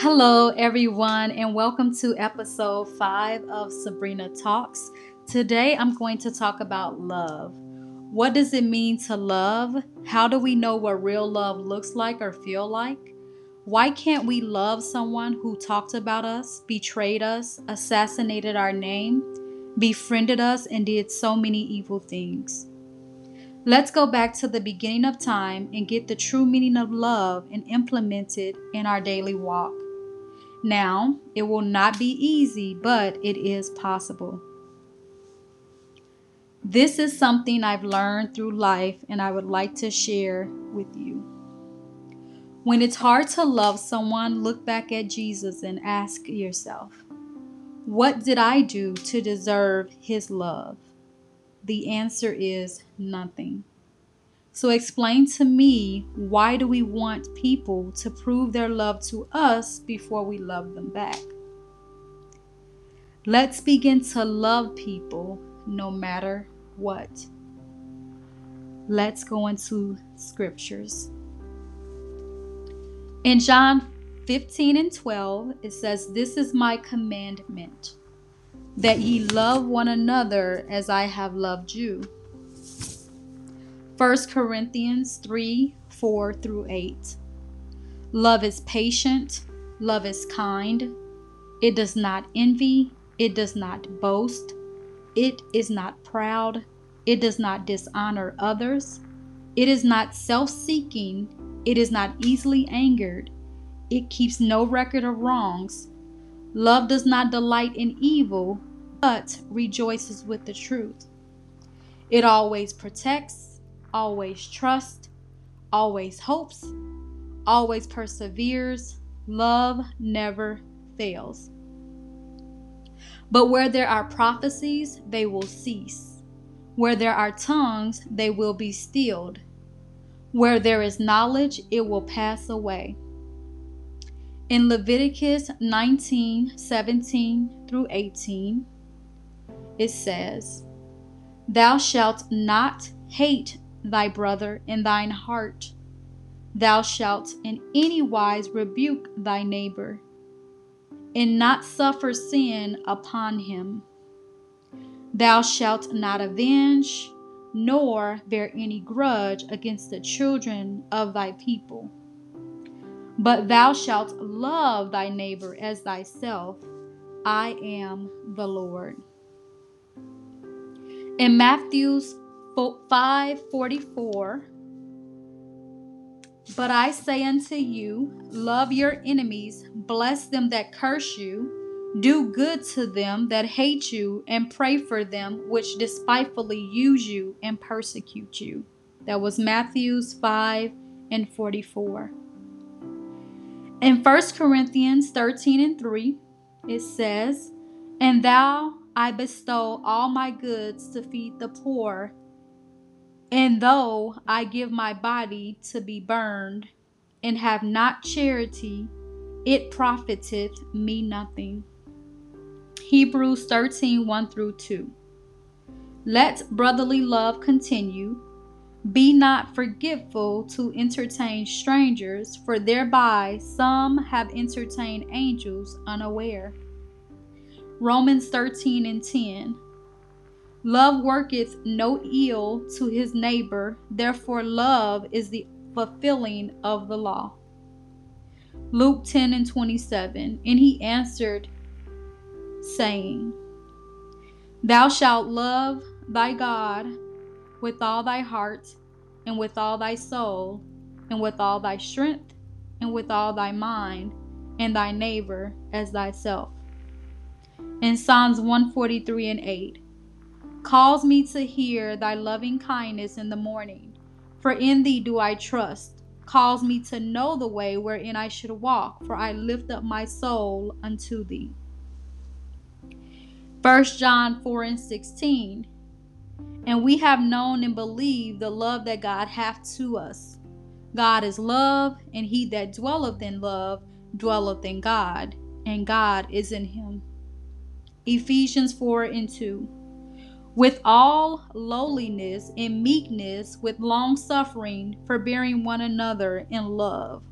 Hello, everyone, and welcome to episode five of Sabrina Talks. Today, I'm going to talk about love. What does it mean to love? How do we know what real love looks like or feel like? Why can't we love someone who talked about us, betrayed us, assassinated our name, befriended us, and did so many evil things? Let's go back to the beginning of time and get the true meaning of love and implement it in our daily walk. Now, it will not be easy, but it is possible. This is something I've learned through life and I would like to share with you. When it's hard to love someone, look back at Jesus and ask yourself, What did I do to deserve his love? The answer is nothing. So explain to me why do we want people to prove their love to us before we love them back? Let's begin to love people no matter what. Let's go into scriptures. In John 15 and 12, it says, This is my commandment, that ye love one another as I have loved you. 1 Corinthians 3 4 through 8. Love is patient, love is kind, it does not envy, it does not boast, it is not proud, it does not dishonor others, it is not self seeking, it is not easily angered, it keeps no record of wrongs. Love does not delight in evil, but rejoices with the truth. It always protects always trusts, always hopes, always perseveres. Love never fails. But where there are prophecies, they will cease. Where there are tongues, they will be stilled. Where there is knowledge, it will pass away. In Leviticus 19 17 through 18, it says, Thou shalt not hate thy brother in thine heart. Thou shalt in any wise rebuke thy neighbor, and not suffer sin upon him. Thou shalt not avenge, nor bear any grudge against the children of thy people. But thou shalt love thy neighbor as thyself. I am the Lord. In Matthew's 544 But I say unto you, love your enemies, bless them that curse you, do good to them that hate you, and pray for them which despitefully use you and persecute you. That was Matthews 5 and 44. In 1 Corinthians 13 and 3, it says, And thou I bestow all my goods to feed the poor and though I give my body to be burned, and have not charity, it profiteth me nothing. Hebrews 13 1 through 2. Let brotherly love continue. Be not forgetful to entertain strangers, for thereby some have entertained angels unaware. Romans 13 and 10. Love worketh no ill to his neighbor, therefore, love is the fulfilling of the law. Luke 10 and 27. And he answered, saying, Thou shalt love thy God with all thy heart, and with all thy soul, and with all thy strength, and with all thy mind, and thy neighbor as thyself. In Psalms 143 and 8. Cause me to hear thy loving kindness in the morning, for in thee do I trust. Cause me to know the way wherein I should walk, for I lift up my soul unto thee. 1 John 4 and 16. And we have known and believed the love that God hath to us. God is love, and he that dwelleth in love dwelleth in God, and God is in him. Ephesians 4 and 2 with all lowliness and meekness, with long suffering, forbearing one another in love,